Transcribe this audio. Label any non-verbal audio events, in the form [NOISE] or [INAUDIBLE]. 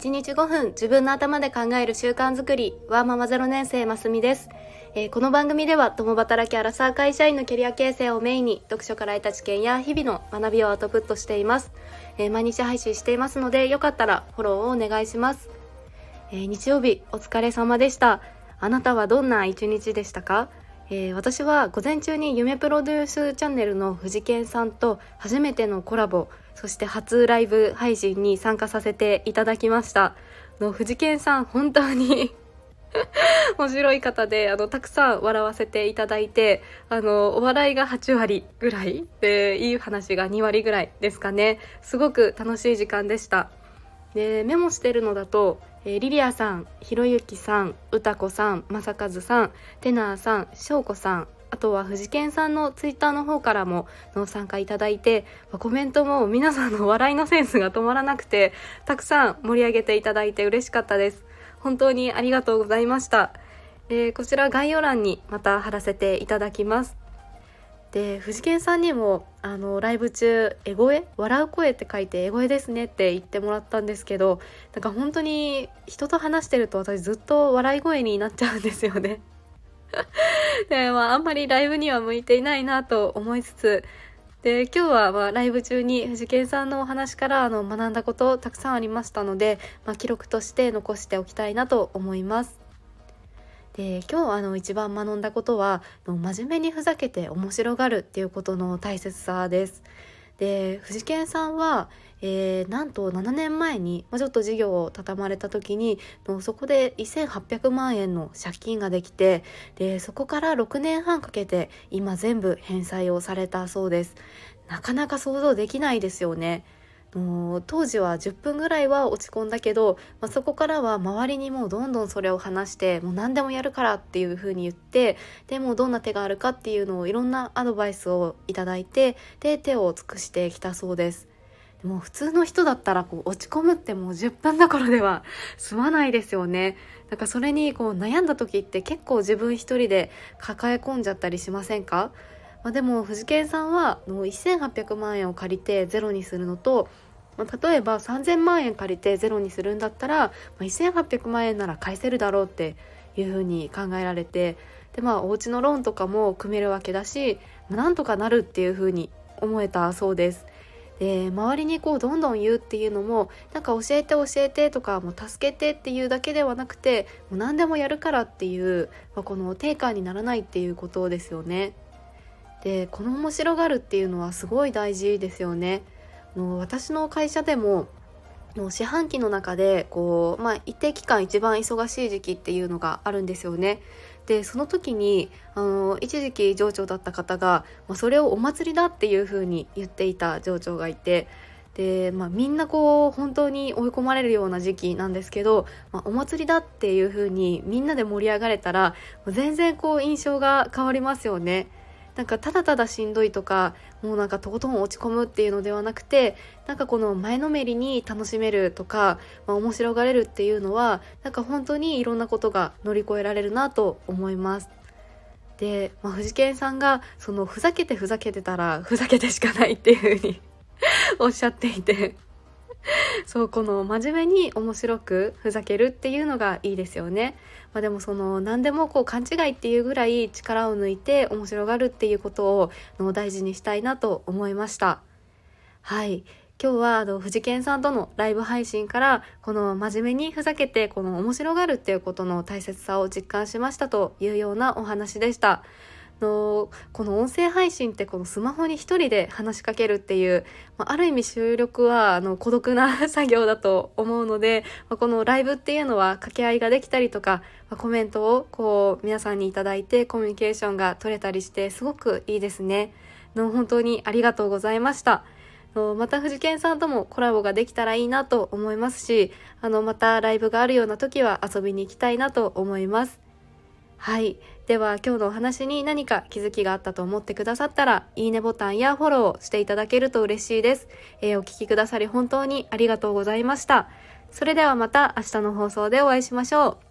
1日5分自分の頭で考える習慣づくりワーママ0年生ますみです、えーこの番組では共働きアラサー会社員のキャリア形成をメインに読書から得た知見や日々の学びをアウトプットしています、えー毎日配信していますのでよかったらフォローをお願いします、えー日曜日お疲れ様でした。あなたはどんな一日でしたか？えー私は午前中に夢プロデュースチャンネルの藤健さんと初めてのコラボそして初ライブ配信に参加させていただきました。の藤健さん本当に [LAUGHS] 面白い方であのたくさん笑わせていただいてあのお笑いが8割ぐらいでいい話が2割ぐらいですかね。すごく楽しい時間でした。でメモしてるのだと、えーリリアさんひろゆきさんうたこさんまさかずさんテナーさんしょうこさんあとは藤健さんのツイッターの方からもの参加いただいてまあコメントも皆さんの笑いのセンスが止まらなくてたくさん盛り上げていただいて嬉しかったです。本当にありがとうございました、えーこちら概要欄にまた貼らせていただきます。で藤健さんにもあのライブ中「エゴエ笑う声」って書いて「エゴエですね」って言ってもらったんですけどなんか本当に人と話してると私ずっと笑い声になっちゃうんですよね。[LAUGHS] でまああんまりライブには向いていないなと思いつつで今日はまあライブ中に藤健さんのお話からあの学んだことたくさんありましたので、まあ、記録として残しておきたいなと思います。で今日あの一番学んだことは真面目にふざけて面白がるっていうことの大切さです。で藤健さんは、えーなんと7年前に、まあ、ちょっと事業を畳まれた時にそこで1800万円の借金ができてでそこから6年半かけて今全部返済をされたそうです。なかなか想像できないですよね。もう当時は10分ぐらいは落ち込んだけど、まあ、そこからは周りにもうどんどんそれを話してもう何でもやるからっていう風に言ってでもうどんな手があるかっていうのをいろんなアドバイスをいただいてで手を尽くしてきたそうです。でも普通の人だったらこう落ち込むってもう10分どころでは [LAUGHS] 済まないですよね。なんかそれにこう悩んだ時って結構自分一人で抱え込んじゃったりしませんか？まあ、でも藤健さんはもう1800万円を借りてゼロにするのと、まあ、例えば3000万円借りてゼロにするんだったら、まあ、1800万円なら返せるだろうっていうふうに考えられてでまあお家のローンとかも組めるわけだし、まあなんとかなるっていうふうに思えたそうです。で周りにこうどんどん言うっていうのもなんか教えて教えてとかもう助けてっていうだけではなくてもう何でもやるからっていう、まあ、この定価にならないっていうことですよね。でこの面白がるっていうのはすごい大事ですよね。あの私の会社でもの四半期の中でこう、まあ、一定期間一番忙しい時期っていうのがあるんですよね。でその時にあの一時期上長だった方が、まあ、それをお祭りだっていう風に言っていた上長がいてで、まあ、みんなこう本当に追い込まれるような時期なんですけど、まあ、お祭りだっていう風にみんなで盛り上がれたら全然こう印象が変わりますよね。なんかただただしんどいとかもうなんかとことん落ち込むっていうのではなくてなんかこの前のめりに楽しめるとか、まあ、面白がれるっていうのはなんか本当にいろんなことが乗り越えられるなと思います。で、まあ、藤健さんがそのふざけてふざけてたらふざけてしかないっていうふうに [LAUGHS] おっしゃっていてそうこの真面目に面白くふざけるっていうのがいいですよね。まあ、でもその何でもこう勘違いっていうぐらい力を抜いて面白がるっていうことをの大事にしたいなと思いました。はい。今日はあの藤健さんとのライブ配信からこの真面目にふざけてこの面白がるっていうことの大切さを実感しましたというようなお話でした。のこの音声配信ってこのスマホに一人で話しかけるっていう、まあ、ある意味収録はあの孤独な作業だと思うので、まあ、このライブっていうのは掛け合いができたりとか、まあ、コメントをこう皆さんにいただいてコミュニケーションが取れたりしてすごくいいですね。の本当にありがとうございました。また藤健さんともコラボができたらいいなと思いますしあのまたライブがあるような時は遊びに行きたいなと思います。はい。では今日のお話に何か気づきがあったと思ってくださったら、いいねボタンやフォローをしていただけると嬉しいです。えーお聴きくださり本当にありがとうございました。それではまた明日の放送でお会いしましょう。